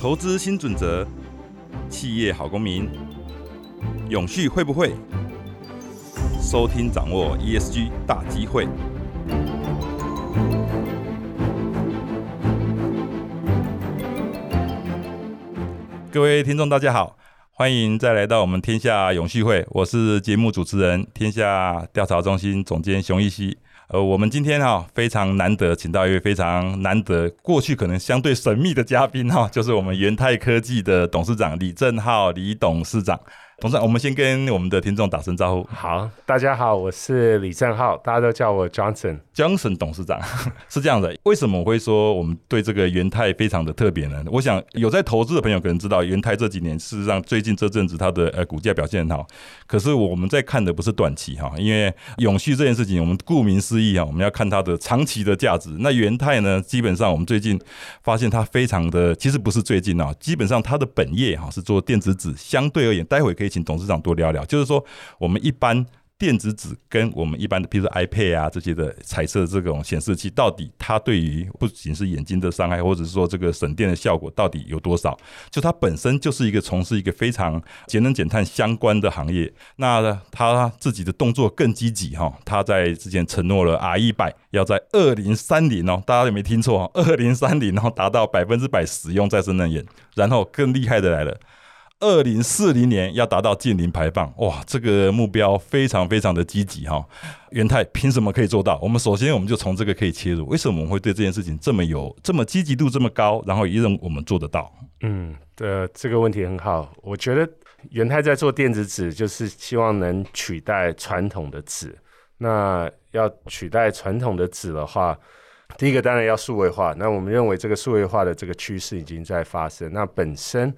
投资新准则，企业好公民，永续会不会？收听掌握 ESG 大机会。各位听众，大家好，欢迎再来到我们天下永续会，我是节目主持人、天下调查中心总监熊一熙。呃，我们今天哈非常难得，请到一位非常难得，过去可能相对神秘的嘉宾哈，就是我们元泰科技的董事长李正浩李董事长。董事长，我们先跟我们的听众打声招呼。好，大家好，我是李正浩，大家都叫我 Johnson。Johnson 董事长 是这样的，为什么我会说我们对这个元泰非常的特别呢？我想有在投资的朋友可能知道，元泰这几年事实上最近这阵子它的呃股价表现很好。可是我们在看的不是短期哈，因为永续这件事情，我们顾名思义啊，我们要看它的长期的价值。那元泰呢，基本上我们最近发现它非常的，其实不是最近啊，基本上它的本业哈是做电子纸，相对而言，待会可以请董事长多聊聊。就是说，我们一般。电子纸跟我们一般的，譬如说 iPad 啊这些的彩色这种显示器，到底它对于不仅是眼睛的伤害，或者是说这个省电的效果到底有多少？就它本身就是一个从事一个非常节能减碳相关的行业。那他自己的动作更积极哈，他在之前承诺了 R 一百要在二零三零哦，大家有没有听错？二零三零然后达到百分之百使用再生能源，然后更厉害的来了。二零四零年要达到近零排放，哇，这个目标非常非常的积极哈。元泰凭什么可以做到？我们首先我们就从这个可以切入，为什么我们会对这件事情这么有这么积极度这么高？然后也认我们做得到。嗯，的这个问题很好。我觉得元泰在做电子纸，就是希望能取代传统的纸。那要取代传统的纸的话，第一个当然要数位化。那我们认为这个数位化的这个趋势已经在发生。那本身。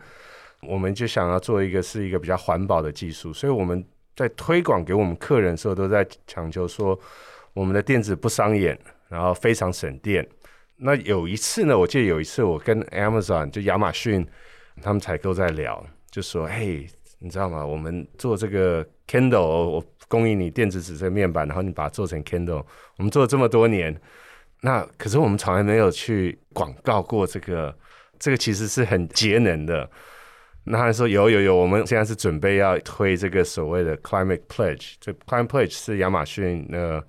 我们就想要做一个是一个比较环保的技术，所以我们在推广给我们客人的时候，都在强求说我们的电子不伤眼，然后非常省电。那有一次呢，我记得有一次我跟 Amazon 就亚马逊他们采购在聊，就说：“嘿，你知道吗？我们做这个 Kindle，我供应你电子纸这个面板，然后你把它做成 Kindle，我们做了这么多年，那可是我们从来没有去广告过这个，这个其实是很节能的。”那他说有有有，我们现在是准备要推这个所谓的 Climate Pledge，这 Climate Pledge 是亚马逊呃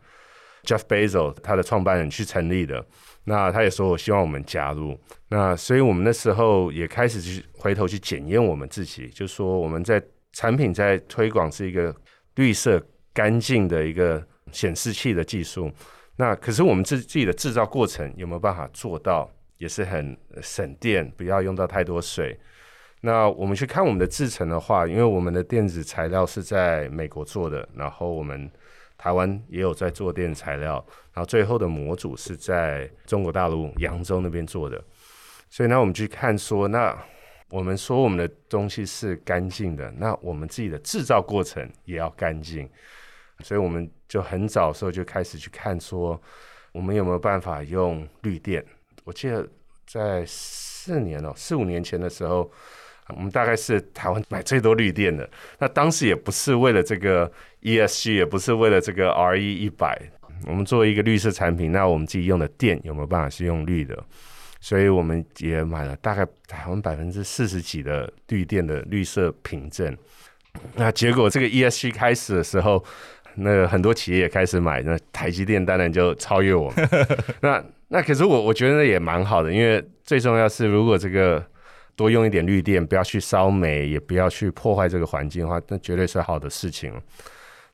Jeff Bezos 他的创办人去成立的。那他也说我希望我们加入。那所以我们那时候也开始去回头去检验我们自己，就说我们在产品在推广是一个绿色干净的一个显示器的技术。那可是我们自自己的制造过程有没有办法做到，也是很省电，不要用到太多水。那我们去看我们的制程的话，因为我们的电子材料是在美国做的，然后我们台湾也有在做电子材料，然后最后的模组是在中国大陆扬州那边做的。所以呢，我们去看说，那我们说我们的东西是干净的，那我们自己的制造过程也要干净。所以我们就很早时候就开始去看说，我们有没有办法用绿电？我记得在四年哦，四五年前的时候。我们大概是台湾买最多绿电的，那当时也不是为了这个 ESG，也不是为了这个 RE 一百。我们作为一个绿色产品，那我们自己用的电有没有办法是用绿的？所以我们也买了大概台湾百分之四十几的绿电的绿色凭证。那结果这个 ESG 开始的时候，那很多企业也开始买，那台积电当然就超越我们。那那可是我我觉得也蛮好的，因为最重要是如果这个。多用一点绿电，不要去烧煤，也不要去破坏这个环境的话，那绝对是好的事情。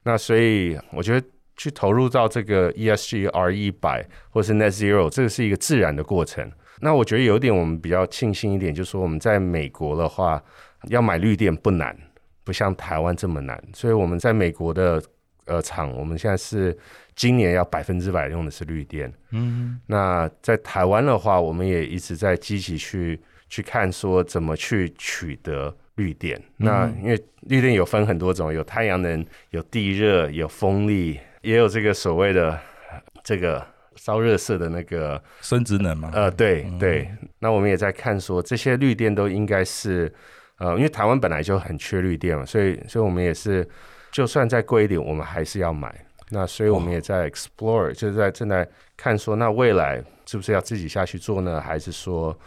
那所以我觉得去投入到这个 ESG R 一百或是 Net Zero，这个是一个自然的过程。那我觉得有一点我们比较庆幸一点，就是说我们在美国的话，要买绿电不难，不像台湾这么难。所以我们在美国的呃厂，我们现在是今年要百分之百用的是绿电。嗯，那在台湾的话，我们也一直在积极去。去看说怎么去取得绿电，那因为绿电有分很多种，有太阳能、有地热、有风力，也有这个所谓的这个烧热色的那个生殖能嘛。呃，对对。那我们也在看说这些绿电都应该是，呃，因为台湾本来就很缺绿电嘛，所以所以我们也是，就算再贵一点，我们还是要买。那所以我们也在 explore，就是在正在看说，那未来是不是要自己下去做呢，还是说？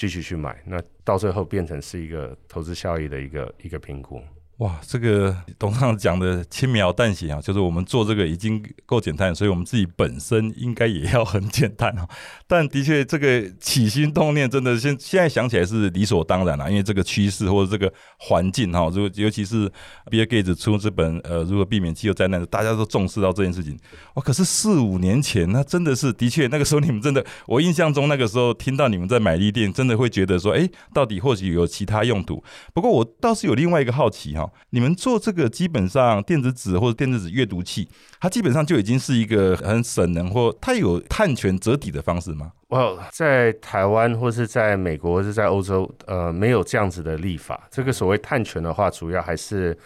继续去买，那到最后变成是一个投资效益的一个一个评估。哇，这个董事长讲的轻描淡写啊，就是我们做这个已经够简单，所以我们自己本身应该也要很简单啊。但的确，这个起心动念真的现现在想起来是理所当然了，因为这个趋势或者这个环境哈，如果尤其是 Bill Gates 出这本呃如何避免气候灾难的，大家都重视到这件事情。哇，可是四五年前那真的是的确，那个时候你们真的，我印象中那个时候听到你们在买力店，真的会觉得说，哎，到底或许有其他用途。不过我倒是有另外一个好奇哈。你们做这个基本上电子纸或者电子纸阅读器，它基本上就已经是一个很省能或它有碳权折抵的方式吗？哦，在台湾或是在美国或是在欧洲，呃，没有这样子的立法。这个所谓碳权的话，主要还是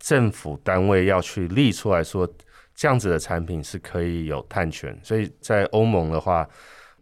政府单位要去立出来说，这样子的产品是可以有碳权。所以在欧盟的话，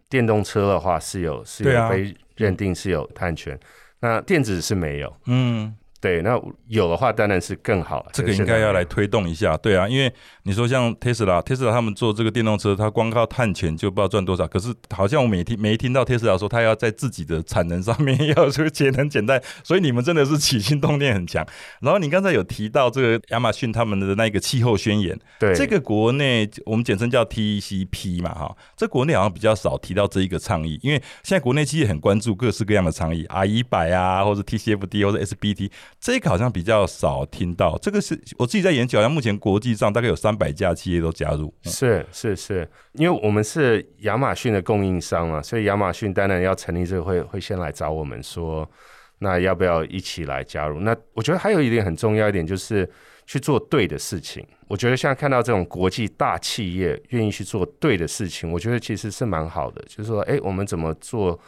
电动车的话是有是有被认定是有碳权，那电子是没有。嗯。对，那有的话当然是更好。这个应该要来推动一下，对啊，因为你说像 Tesla、Tesla 他们做这个电动车，它光靠碳权就不知道赚多少。可是好像我每听没听到 Tesla 说，他要在自己的产能上面要这个节能减碳。所以你们真的是起心动念很强。然后你刚才有提到这个亚马逊他们的那个气候宣言，对，这个国内我们简称叫 TCP 嘛，哈，这国内好像比较少提到这一个倡议，因为现在国内企业很关注各式各样的倡议，R 一百啊，或者 TCFD 或者 SBT。这个好像比较少听到，这个是我自己在研究，好像目前国际上大概有三百家企业都加入。是是是，因为我们是亚马逊的供应商嘛，所以亚马逊当然要成立这个会，会先来找我们说，那要不要一起来加入？那我觉得还有一点很重要一点，就是去做对的事情。我觉得现在看到这种国际大企业愿意去做对的事情，我觉得其实是蛮好的。就是说，哎，我们怎么做？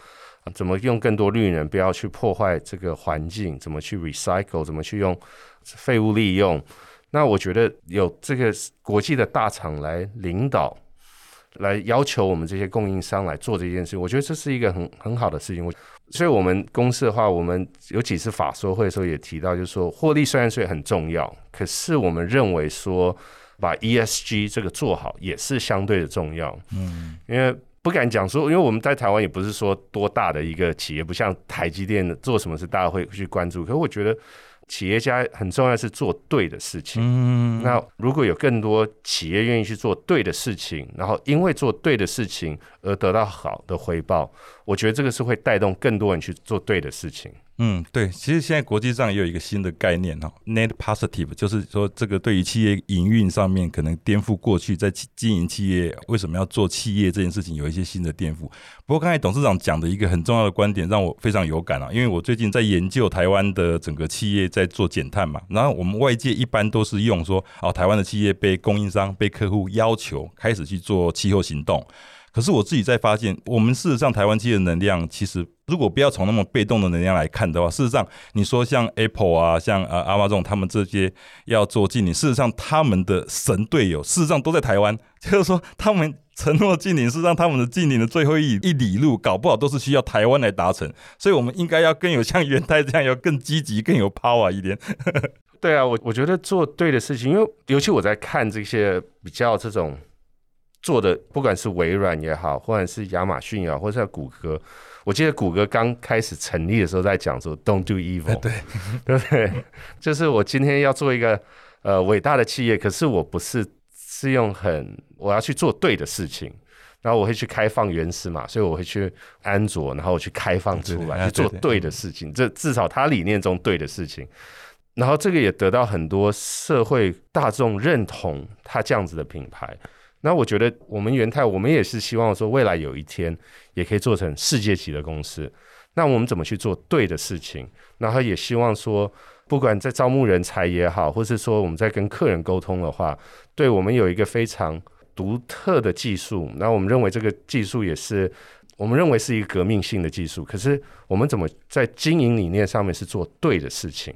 怎么用更多绿能？不要去破坏这个环境？怎么去 recycle？怎么去用废物利用？那我觉得有这个国际的大厂来领导，来要求我们这些供应商来做这件事，我觉得这是一个很很好的事情。我所以，我们公司的话，我们有几次法说会的时候也提到，就是说获利虽然税很重要，可是我们认为说把 ESG 这个做好也是相对的重要。嗯，因为。不敢讲说，因为我们在台湾也不是说多大的一个企业，不像台积电做什么事大家会去关注。可是我觉得企业家很重要是做对的事情。嗯，那如果有更多企业愿意去做对的事情，然后因为做对的事情而得到好的回报，我觉得这个是会带动更多人去做对的事情。嗯，对，其实现在国际上也有一个新的概念哈，net positive，就是说这个对于企业营运上面可能颠覆过去在经营企业为什么要做企业这件事情有一些新的颠覆。不过刚才董事长讲的一个很重要的观点让我非常有感啊，因为我最近在研究台湾的整个企业在做减碳嘛，然后我们外界一般都是用说哦，台湾的企业被供应商、被客户要求开始去做气候行动。可是我自己在发现，我们事实上台湾企业的能量，其实如果不要从那么被动的能量来看的话，事实上你说像 Apple 啊，像呃阿玛这种他们这些要做近邻，事实上他们的神队友事实上都在台湾，就是说他们承诺近邻，事实上他们的近邻的最后一一里路，搞不好都是需要台湾来达成，所以我们应该要更有像元泰这样，要更积极、更有 power 一点。对啊，我我觉得做对的事情，因为尤其我在看这些比较这种。做的不管是微软也好，或者是亚马逊也好，或者是谷歌，我记得谷歌刚开始成立的时候在讲说 “Don't do evil”，对。对不对？就是我今天要做一个呃伟大的企业，可是我不是是用很我要去做对的事情，然后我会去开放原始码，所以我会去安卓，然后我去开放出来去做对的事情，这至少他理念中对的事情，然后这个也得到很多社会大众认同，他这样子的品牌。那我觉得我们元泰，我们也是希望说，未来有一天也可以做成世界级的公司。那我们怎么去做对的事情？然后也希望说，不管在招募人才也好，或是说我们在跟客人沟通的话，对我们有一个非常独特的技术。那我们认为这个技术也是我们认为是一个革命性的技术。可是我们怎么在经营理念上面是做对的事情？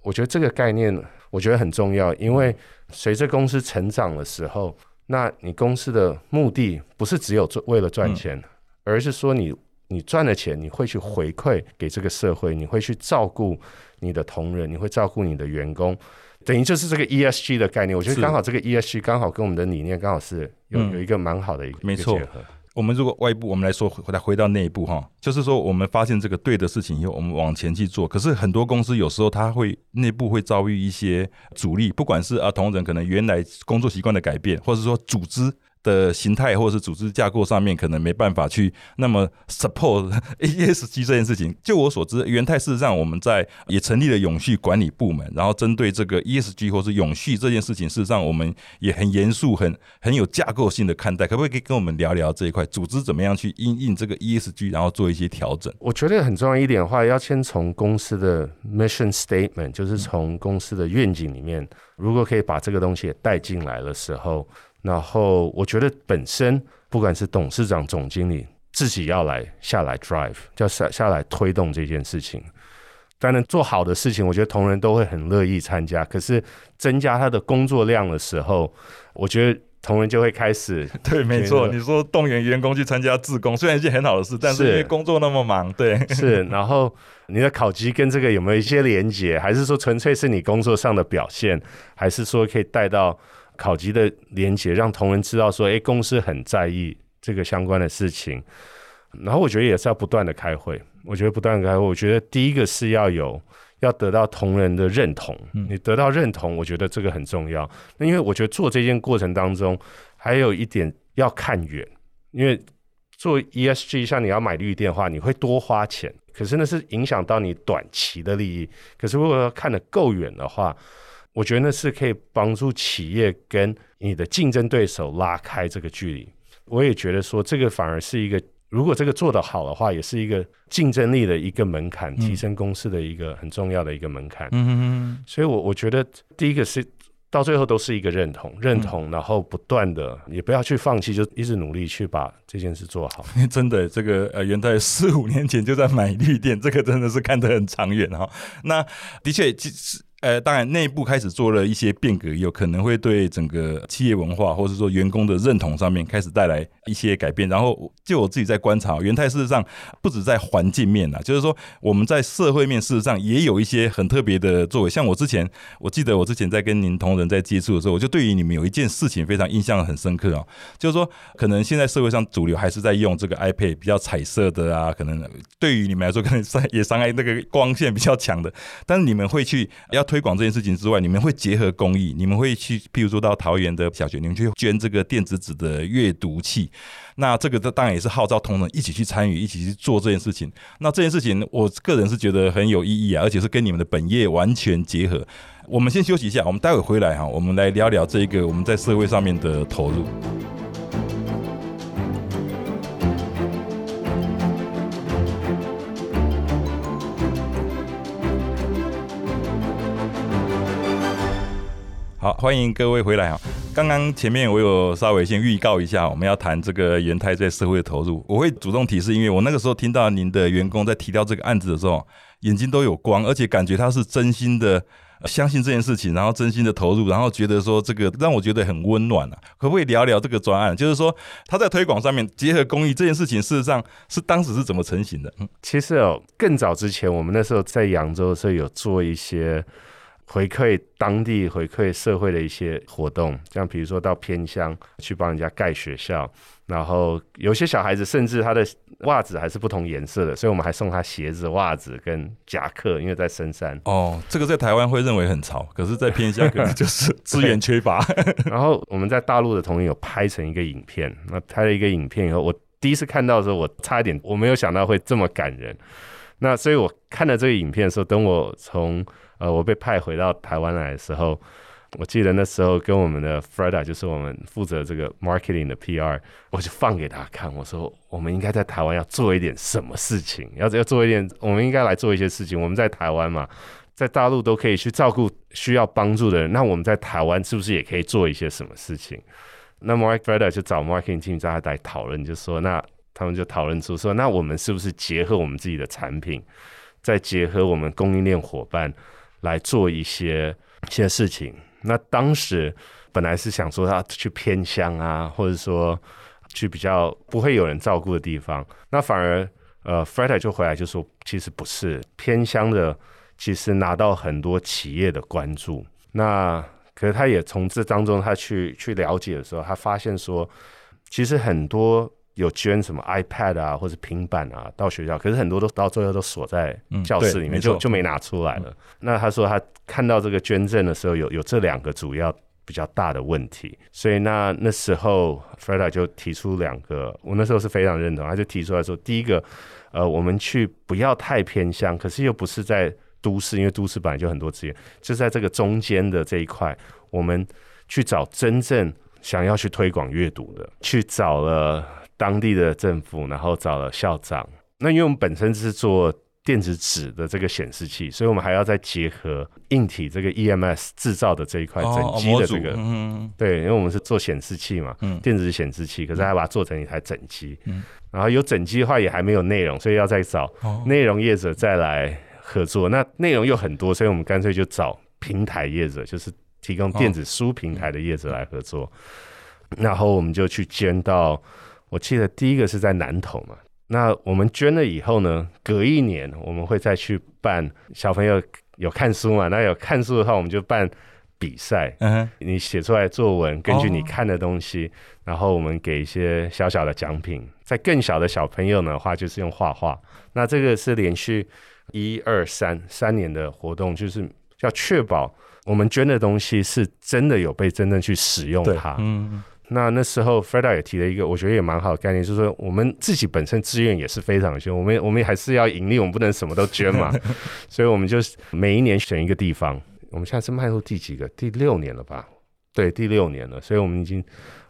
我觉得这个概念我觉得很重要，因为随着公司成长的时候。那你公司的目的不是只有赚为了赚钱，而是说你你赚了钱，你会去回馈给这个社会，你会去照顾你的同仁，你会照顾你的员工，等于就是这个 ESG 的概念。我觉得刚好这个 ESG 刚好跟我们的理念刚好是有有一个蛮好的一个没错。我们如果外部，我们来说回来回到内部哈，就是说我们发现这个对的事情以后，我们往前去做。可是很多公司有时候它会内部会遭遇一些阻力，不管是啊同仁可能原来工作习惯的改变，或者说组织。的形态或者是组织架构上面可能没办法去那么 support ESG 这件事情。就我所知，元泰事实上我们在也成立了永续管理部门，然后针对这个 ESG 或是永续这件事情，事实上我们也很严肃、很很有架构性的看待。可不可以跟我们聊聊这一块组织怎么样去应应这个 ESG，然后做一些调整？我觉得很重要一点的话，要先从公司的 mission statement，就是从公司的愿景里面，如果可以把这个东西也带进来的时候。然后我觉得本身不管是董事长、总经理自己要来下来 drive，要下下来推动这件事情。当然做好的事情，我觉得同仁都会很乐意参加。可是增加他的工作量的时候，我觉得同仁就会开始 对，没错。你说动员员工去参加自工，虽然一件很好的事，但是因为工作那么忙，对，是。然后你的考级跟这个有没有一些连接？还是说纯粹是你工作上的表现？还是说可以带到？考级的连接，让同仁知道说，哎，公司很在意这个相关的事情。然后我觉得也是要不断的开会。我觉得不断开会，我觉得第一个是要有要得到同仁的认同。你得到认同，我觉得这个很重要。那因为我觉得做这件过程当中，还有一点要看远。因为做 ESG，像你要买绿电的话，你会多花钱，可是那是影响到你短期的利益。可是如果要看得够远的话，我觉得那是可以帮助企业跟你的竞争对手拉开这个距离。我也觉得说，这个反而是一个，如果这个做得好的话，也是一个竞争力的一个门槛，提升公司的一个很重要的一个门槛。嗯嗯。所以，我我觉得第一个是到最后都是一个认同，认同，然后不断的也不要去放弃，就一直努力去把这件事做好。真的，这个呃，元泰四五年前就在买绿电，这个真的是看得很长远哈。那的确，其实。呃，当然，内部开始做了一些变革，有可能会对整个企业文化或者说员工的认同上面开始带来一些改变。然后，就我自己在观察，元泰事实上不止在环境面啊，就是说我们在社会面事实上也有一些很特别的作为。像我之前，我记得我之前在跟您同仁在接触的时候，我就对于你们有一件事情非常印象很深刻啊，就是说可能现在社会上主流还是在用这个 iPad 比较彩色的啊，可能对于你们来说可能伤 也伤害那个光线比较强的，但是你们会去要。推广这件事情之外，你们会结合公益，你们会去，譬如说到桃园的小学，你们去捐这个电子纸的阅读器。那这个当然也是号召同仁一起去参与，一起去做这件事情。那这件事情，我个人是觉得很有意义啊，而且是跟你们的本业完全结合。我们先休息一下，我们待会回来哈，我们来聊聊这个我们在社会上面的投入。好，欢迎各位回来啊！刚刚前面我有稍微先预告一下，我们要谈这个元泰在社会的投入。我会主动提示，因为我那个时候听到您的员工在提到这个案子的时候，眼睛都有光，而且感觉他是真心的相信这件事情，然后真心的投入，然后觉得说这个让我觉得很温暖啊。可不可以聊聊这个专案？就是说他在推广上面结合公益这件事情，事实上是当时是怎么成型的？嗯，其实哦，更早之前，我们那时候在扬州的时候有做一些。回馈当地、回馈社会的一些活动，像比如说到偏乡去帮人家盖学校，然后有些小孩子甚至他的袜子还是不同颜色的，所以我们还送他鞋子、袜子跟夹克，因为在深山。哦，这个在台湾会认为很潮，可是，在偏乡可能就是 资源缺乏。然后我们在大陆的同学有拍成一个影片，那拍了一个影片以后，我第一次看到的时候，我差一点我没有想到会这么感人。那所以我看了这个影片的时候，等我从呃，我被派回到台湾来的时候，我记得那时候跟我们的 Freda，就是我们负责这个 marketing 的 PR，我就放给他看，我说我们应该在台湾要做一点什么事情，要要做一点，我们应该来做一些事情。我们在台湾嘛，在大陆都可以去照顾需要帮助的人，那我们在台湾是不是也可以做一些什么事情？那 Mark Freda 就找 marketing team 在来讨论，就说那他们就讨论出说，那我们是不是结合我们自己的产品，再结合我们供应链伙伴？来做一些一些事情。那当时本来是想说他去偏乡啊，或者说去比较不会有人照顾的地方。那反而呃，Freder 就回来就说，其实不是偏乡的，其实拿到很多企业的关注。那可是他也从这当中他去去了解的时候，他发现说，其实很多有捐什么 iPad 啊或者平板啊到学校，可是很多都到最后都锁在教室里面，就就没拿出来了。那他说他看到这个捐赠的时候，有有这两个主要比较大的问题，所以那那时候 Freda 就提出两个，我那时候是非常认同，他就提出来说，第一个，呃，我们去不要太偏向，可是又不是在都市，因为都市本来就很多资源，就在这个中间的这一块，我们去找真正想要去推广阅读的，去找了。当地的政府，然后找了校长。那因为我们本身是做电子纸的这个显示器，所以我们还要再结合硬体这个 EMS 制造的这一块整机的这个。嗯对，因为我们是做显示器嘛，电子显示器，可是还把它做成一台整机。嗯。然后有整机的话，也还没有内容，所以要再找内容业者再来合作。那内容又很多，所以我们干脆就找平台业者，就是提供电子书平台的业者来合作。然后我们就去捐到。我记得第一个是在南投嘛，那我们捐了以后呢，隔一年我们会再去办小朋友有看书嘛，那有看书的话，我们就办比赛。嗯，你写出来作文，根据你看的东西，然后我们给一些小小的奖品。在更小的小朋友的话，就是用画画。那这个是连续一二三三年的活动，就是要确保我们捐的东西是真的有被真正去使用它。嗯。那那时候，Freda 也提了一个，我觉得也蛮好的概念，就是说我们自己本身资源也是非常的我们我们还是要盈利，我们不能什么都捐嘛，所以我们就每一年选一个地方。我们现在是迈入第几个？第六年了吧？对，第六年了，所以我们已经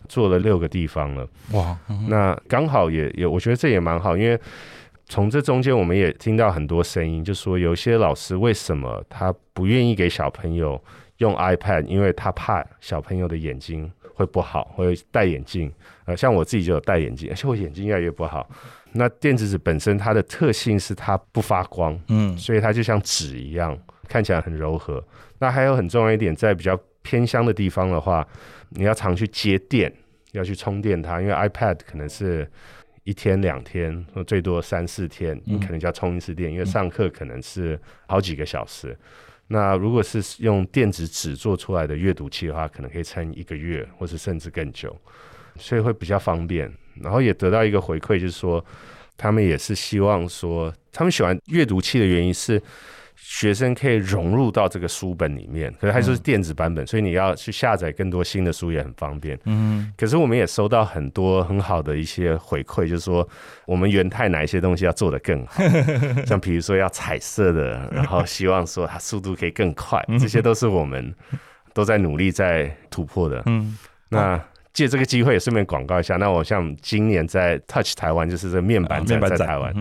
做了六个地方了。哇，那刚好也也，我觉得这也蛮好，因为从这中间我们也听到很多声音，就说有些老师为什么他不愿意给小朋友用 iPad，因为他怕小朋友的眼睛。会不好，会戴眼镜，呃，像我自己就有戴眼镜，而且我眼睛越来越不好。那电子纸本身它的特性是它不发光，嗯，所以它就像纸一样，看起来很柔和。那还有很重要一点，在比较偏乡的地方的话，你要常去接电，要去充电它，因为 iPad 可能是一天两天，最多三四天，你可能就要充一次电，因为上课可能是好几个小时。那如果是用电子纸做出来的阅读器的话，可能可以撑一个月，或是甚至更久，所以会比较方便。然后也得到一个回馈，就是说他们也是希望说，他们喜欢阅读器的原因是。学生可以融入到这个书本里面，可是它是电子版本，所以你要去下载更多新的书也很方便。嗯，可是我们也收到很多很好的一些回馈，就是说我们元泰哪一些东西要做得更好，像比如说要彩色的，然后希望说它速度可以更快，这些都是我们都在努力在突破的。嗯，那。借这个机会也顺便广告一下，那我像今年在 Touch 台湾，就是这面板展在台湾，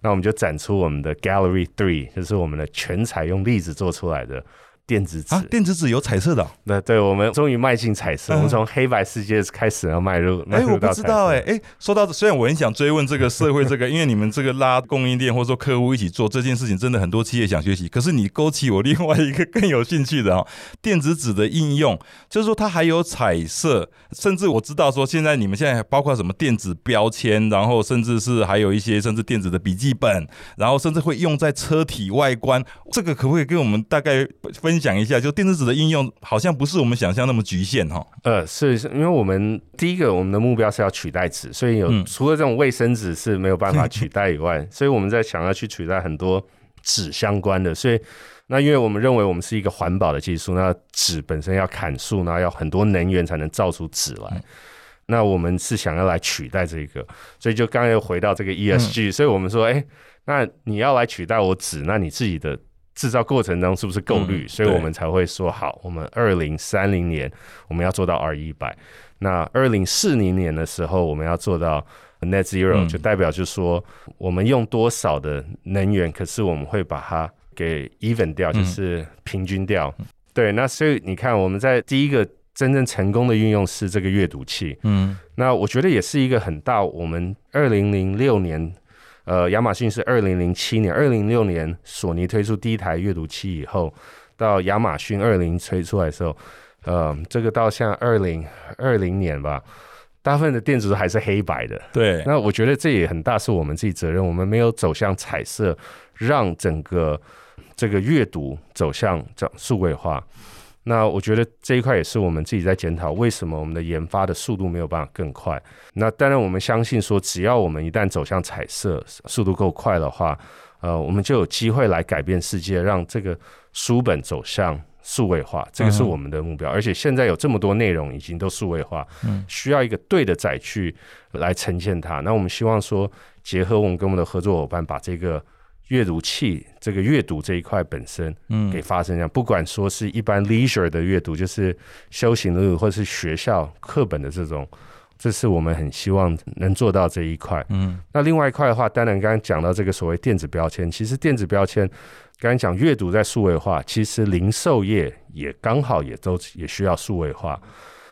那我们就展出我们的 Gallery Three，就是我们的全彩用粒子做出来的。电子纸啊，电子纸有彩色的。那对我们终于迈进彩色，我们从黑白世界开始要迈入。哎，我不知道哎哎，说到虽然我很想追问这个社会这个，因为你们这个拉供应链或者说客户一起做这件事情，真的很多企业想学习。可是你勾起我另外一个更有兴趣的哦，电子纸的应用，就是说它还有彩色，甚至我知道说现在你们现在包括什么电子标签，然后甚至是还有一些甚至电子的笔记本，然后甚至会用在车体外观，这个可不可以跟我们大概分？分享一下，就电子纸的应用好像不是我们想象那么局限哈。呃，是因为我们第一个我们的目标是要取代纸，所以有除了这种卫生纸是没有办法取代以外，所以我们在想要去取代很多纸相关的。所以那因为我们认为我们是一个环保的技术，那纸本身要砍树，然后要很多能源才能造出纸来。那我们是想要来取代这个，所以就刚刚又回到这个 ESG，所以我们说，哎，那你要来取代我纸，那你自己的。制造过程中是不是够绿？所以我们才会说好，我们二零三零年我们要做到 R 一百。那二零四零年的时候，我们要做到 Net Zero，就代表就是说我们用多少的能源，可是我们会把它给 even 掉，就是平均掉。对，那所以你看，我们在第一个真正成功的运用是这个阅读器。嗯，那我觉得也是一个很大。我们二零零六年。呃，亚马逊是二零零七年、二零零六年索尼推出第一台阅读器以后，到亚马逊二零推出来的时候，呃，这个到像二零二零年吧，大部分的电子书还是黑白的。对，那我觉得这也很大是我们自己责任，我们没有走向彩色，让整个这个阅读走向这数位化。那我觉得这一块也是我们自己在检讨，为什么我们的研发的速度没有办法更快？那当然，我们相信说，只要我们一旦走向彩色，速度够快的话，呃，我们就有机会来改变世界，让这个书本走向数位化。这个是我们的目标。而且现在有这么多内容已经都数位化，嗯，需要一个对的载具来呈现它。那我们希望说，结合我们跟我们的合作伙伴，把这个。阅读器这个阅读这一块本身，嗯，给发生这样，不管说是一般 leisure 的阅读，就是修行的，或者是学校课本的这种，这是我们很希望能做到这一块。嗯，那另外一块的话，当然刚刚讲到这个所谓电子标签，其实电子标签刚刚讲阅读在数位化，其实零售业也刚好也都也需要数位化。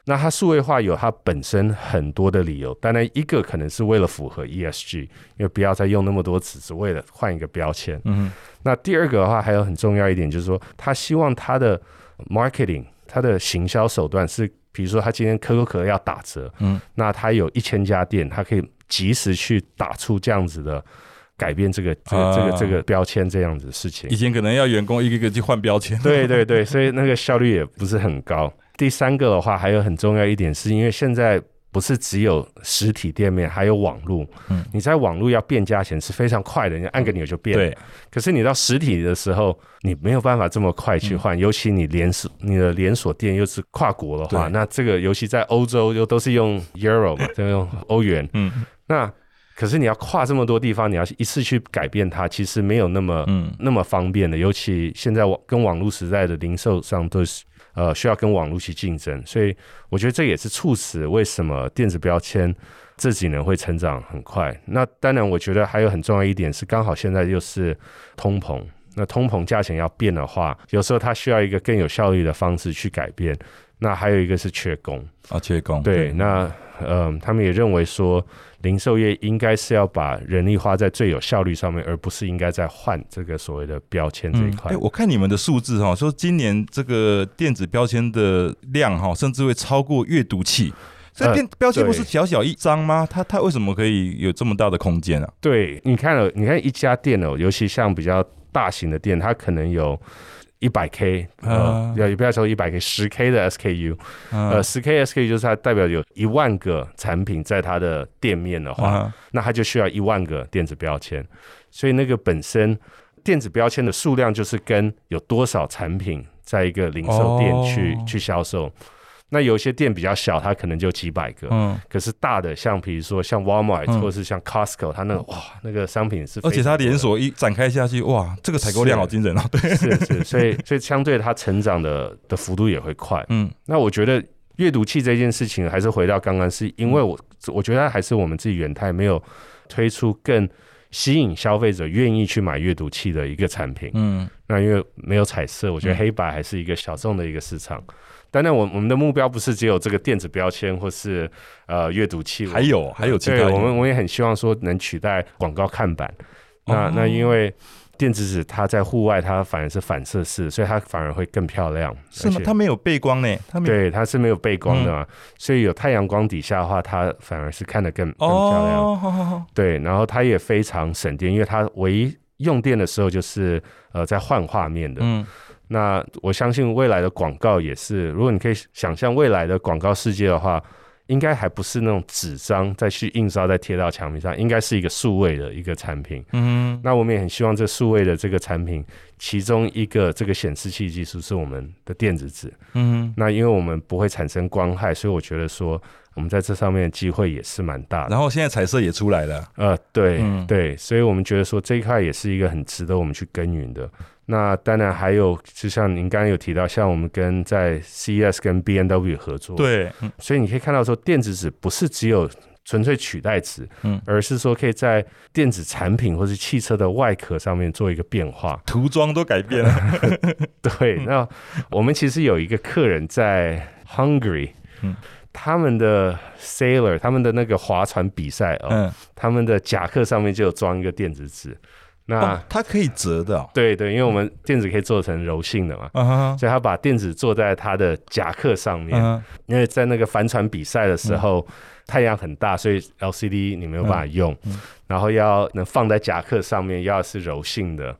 那它数位化有它本身很多的理由，当然一个可能是为了符合 ESG，因为不要再用那么多词，只为了换一个标签。嗯，那第二个的话还有很重要一点，就是说他希望他的 marketing，他的行销手段是，比如说他今天可口可乐要打折，嗯，那他有一千家店，他可以及时去打出这样子的改变这个这个这个这个标签这样子的事情。以前可能要员工一个一个去换标签，对对对，所以那个效率也不是很高。第三个的话，还有很重要一点，是因为现在不是只有实体店面，还有网络。嗯，你在网络要变价钱是非常快的，你按个钮就变。对。可是你到实体的时候，你没有办法这么快去换，尤其你连锁你的连锁店又是跨国的话，那这个尤其在欧洲又都是用 Euro 嘛，都用欧元。嗯。那可是你要跨这么多地方，你要一次去改变它，其实没有那么嗯那么方便的。尤其现在网跟网络时代的零售商都是。呃，需要跟网络去竞争，所以我觉得这也是促使为什么电子标签这几年会成长很快。那当然，我觉得还有很重要一点是，刚好现在又是通膨，那通膨价钱要变的话，有时候它需要一个更有效率的方式去改变。那还有一个是缺工啊，缺工。对，那嗯，他们也认为说。零售业应该是要把人力花在最有效率上面，而不是应该在换这个所谓的标签这一块。哎，我看你们的数字哈，说今年这个电子标签的量哈，甚至会超过阅读器。这电标签不是小小一张吗？它它为什么可以有这么大的空间啊？对，你看了，你看一家店哦，尤其像比较大型的店，它可能有。一百 K，呃，要也不要说一百 K，十 K 的 SKU，呃，十 K SKU 就是它代表有一万个产品在它的店面的话，那它就需要一万个电子标签，所以那个本身电子标签的数量就是跟有多少产品在一个零售店去去销售。那有些店比较小，它可能就几百个。嗯，可是大的，像比如说像 Walmart 或是像 Costco，它那个哇，那个商品是，而且它连锁一展开下去，哇，这个采购量好惊人哦。对，是是，所以所以相对它成长的的幅度也会快。嗯，那我觉得阅读器这件事情还是回到刚刚，是因为我我觉得还是我们自己元泰没有推出更吸引消费者愿意去买阅读器的一个产品。嗯，那因为没有彩色，我觉得黑白还是一个小众的一个市场。当然，我我们的目标不是只有这个电子标签或是呃阅读器，还有还有其他。我们我也很希望说能取代广告看板。那那因为电子纸它在户外它反而是反射式，所以它反而会更漂亮。是吗？它没有背光呢？它对它是没有背光的嘛？所以有太阳光底下的话，它反而是看得更更漂亮。对，然后它也非常省电，因为它唯一用电的时候就是呃在换画面的。嗯。那我相信未来的广告也是，如果你可以想象未来的广告世界的话，应该还不是那种纸张再去印刷再贴到墙壁上，应该是一个数位的一个产品。嗯，那我们也很希望这数位的这个产品，其中一个这个显示器技术是我们的电子纸。嗯，那因为我们不会产生光害，所以我觉得说我们在这上面的机会也是蛮大的。然后现在彩色也出来了。呃，对对，所以我们觉得说这一块也是一个很值得我们去耕耘的。那当然还有，就像您刚刚有提到，像我们跟在 CES 跟 B N W 合作，对，所以你可以看到说，电子纸不是只有纯粹取代纸，嗯，而是说可以在电子产品或是汽车的外壳上面做一个变化，涂装都改变了。对，那我们其实有一个客人在 Hungary，嗯，他们的 sailor，他们的那个划船比赛啊，他们的夹克上面就有装一个电子纸。那它可以折的，对对，因为我们电子可以做成柔性的嘛，所以他把电子做在他的夹克上面。因为在那个帆船比赛的时候，太阳很大，所以 LCD 你没有办法用，然后要能放在夹克上面，要是柔性的，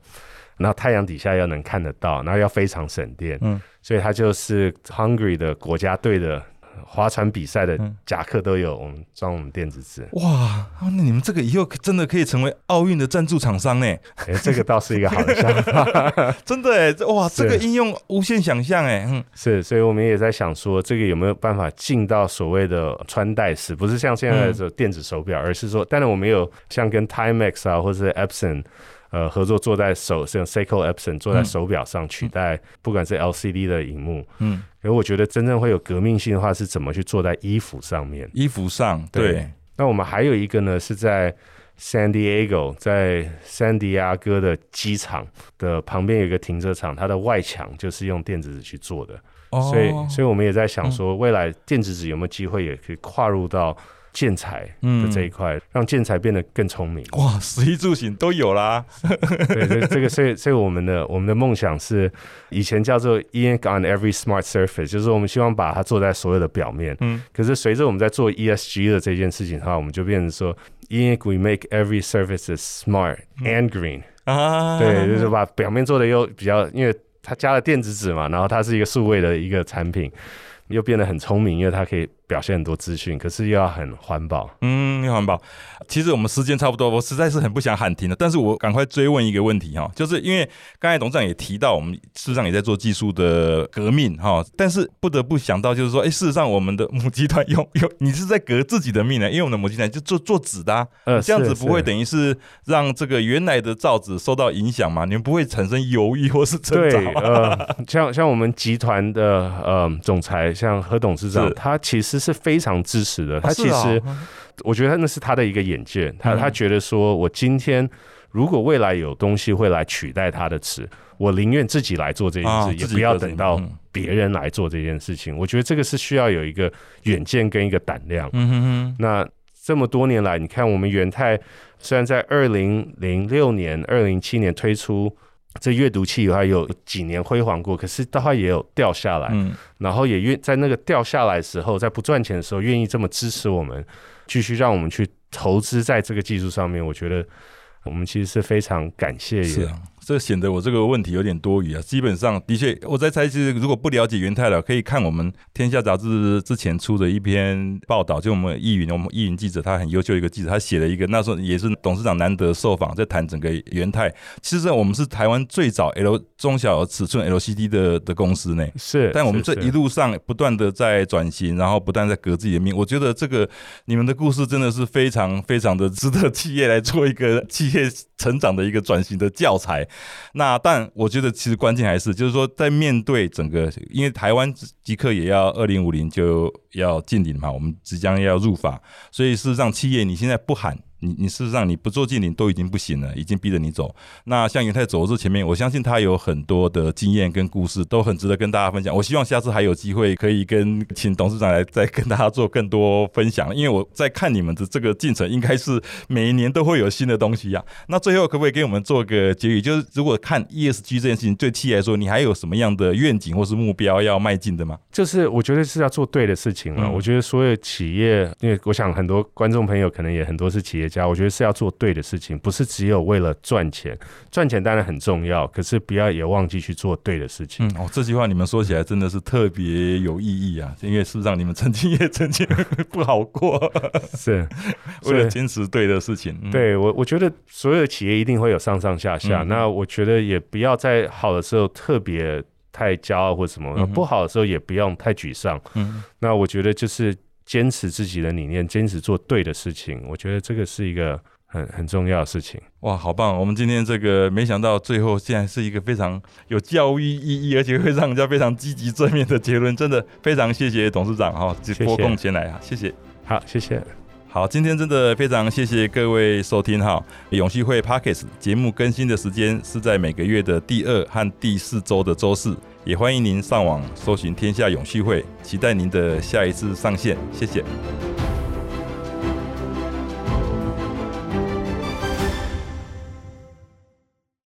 然后太阳底下要能看得到，然后要非常省电，嗯，所以它就是 Hungary 的国家队的划船比赛的夹克都有我们装我们电子纸。哇，那你们这个以后真的可以成为奥运的赞助厂商呢？哎，这个倒是一个好的想法，真的哎，哇，这个应用无限想象哎，嗯，是，所以我们也在想说，这个有没有办法进到所谓的穿戴式，不是像现在的电子手表，而是说，当然我们有像跟 Timex 啊，或者是 Epson。呃，合作做在手，像 Seiko Epson 做在手表上取代，不管是 LCD 的荧幕，嗯，可我觉得真正会有革命性的话，是怎么去做在衣服上面？衣服上，对。那我们还有一个呢，是在 San Diego，在三迪亚哥的机场的旁边有一个停车场，它的外墙就是用电子纸去做的，所以，所以我们也在想说，未来电子纸有没有机会也可以跨入到。建材的这一块，让建材变得更聪明。哇，食衣住行都有啦。对，这这个，所以，所以我们的我们的梦想是，以前叫做 ink on every smart surface，就是我们希望把它做在所有的表面。嗯。可是随着我们在做 ESG 的这件事情的话，我们就变成说 ENK we make every surface smart and green。啊。对，就是把表面做的又比较，因为它加了电子纸嘛，然后它是一个数位的一个产品，又变得很聪明，因为它可以。表现很多资讯，可是又要很环保。嗯，要环保。其实我们时间差不多，我实在是很不想喊停了。但是我赶快追问一个问题哈，就是因为刚才董事长也提到，我们事实上也在做技术的革命哈。但是不得不想到，就是说，哎，事实上我们的母集团用用，你是在革自己的命呢？因为我们的母集团就做做纸的，呃，这样子不会等于是让这个原来的造纸受到影响吗？你们不会产生犹豫或是挣扎吗？呃，像像我们集团的呃总裁，像何董事长，他其实。是非常支持的。他其实，我觉得那是他的一个眼界。他他觉得说，我今天如果未来有东西会来取代他的词，我宁愿自己来做这件事，也不要等到别人来做这件事情。我觉得这个是需要有一个远见跟一个胆量。嗯哼哼。那这么多年来，你看我们元泰虽然在二零零六年、二零七年推出。这阅读器的话有几年辉煌过，可是到它也有掉下来，嗯，然后也愿在那个掉下来的时候，在不赚钱的时候，愿意这么支持我们，继续让我们去投资在这个技术上面，我觉得我们其实是非常感谢。这显得我这个问题有点多余啊！基本上，的确，我在猜，其实如果不了解元泰了，可以看我们《天下杂志》之前出的一篇报道，就我们易云，我们易云记者，他很优秀一个记者，他写了一个，那时候也是董事长难得受访，在谈整个元泰。其实我们是台湾最早 L 中小尺寸 LCD 的的公司呢，是。但我们这一路上不断的在转型，然后不断在革自己的命。我觉得这个你们的故事真的是非常非常的值得企业来做一个企业成长的一个转型的教材。那但我觉得其实关键还是就是说，在面对整个，因为台湾即刻也要二零五零就要进顶嘛，我们即将要入法，所以事实上企业你现在不喊。你你事实上你不做近邻都已经不行了，已经逼着你走。那像元泰走这前面，我相信他有很多的经验跟故事，都很值得跟大家分享。我希望下次还有机会可以跟请董事长来再跟大家做更多分享。因为我在看你们的这个进程，应该是每一年都会有新的东西呀。那最后可不可以给我们做个结语？就是如果看 ESG 这件事情对企业来说，你还有什么样的愿景或是目标要迈进的吗？就是我觉得是要做对的事情了。我觉得所有企业，因为我想很多观众朋友可能也很多是企业。我觉得是要做对的事情，不是只有为了赚钱。赚钱当然很重要，可是不要也忘记去做对的事情。嗯，哦，这句话你们说起来真的是特别有意义啊！因为事实上你们曾经 也曾经 不好过，是 为了坚持对的事情。对我，我觉得所有的企业一定会有上上下下。那我觉得也不要在好的时候特别太骄傲或什么，不好的时候也不用太沮丧。嗯，那我觉得就是。坚持自己的理念，坚持做对的事情，我觉得这个是一个很很重要的事情。哇，好棒！我们今天这个没想到最后竟然是一个非常有教育意义，而且会让人家非常积极正面的结论，真的非常谢谢董事长哈，拨空前来啊，谢谢。好，谢谢。好，今天真的非常谢谢各位收听哈，永续会 Pockets 节目更新的时间是在每个月的第二和第四周的周四。也欢迎您上网搜寻“天下永续会”，期待您的下一次上线。谢谢。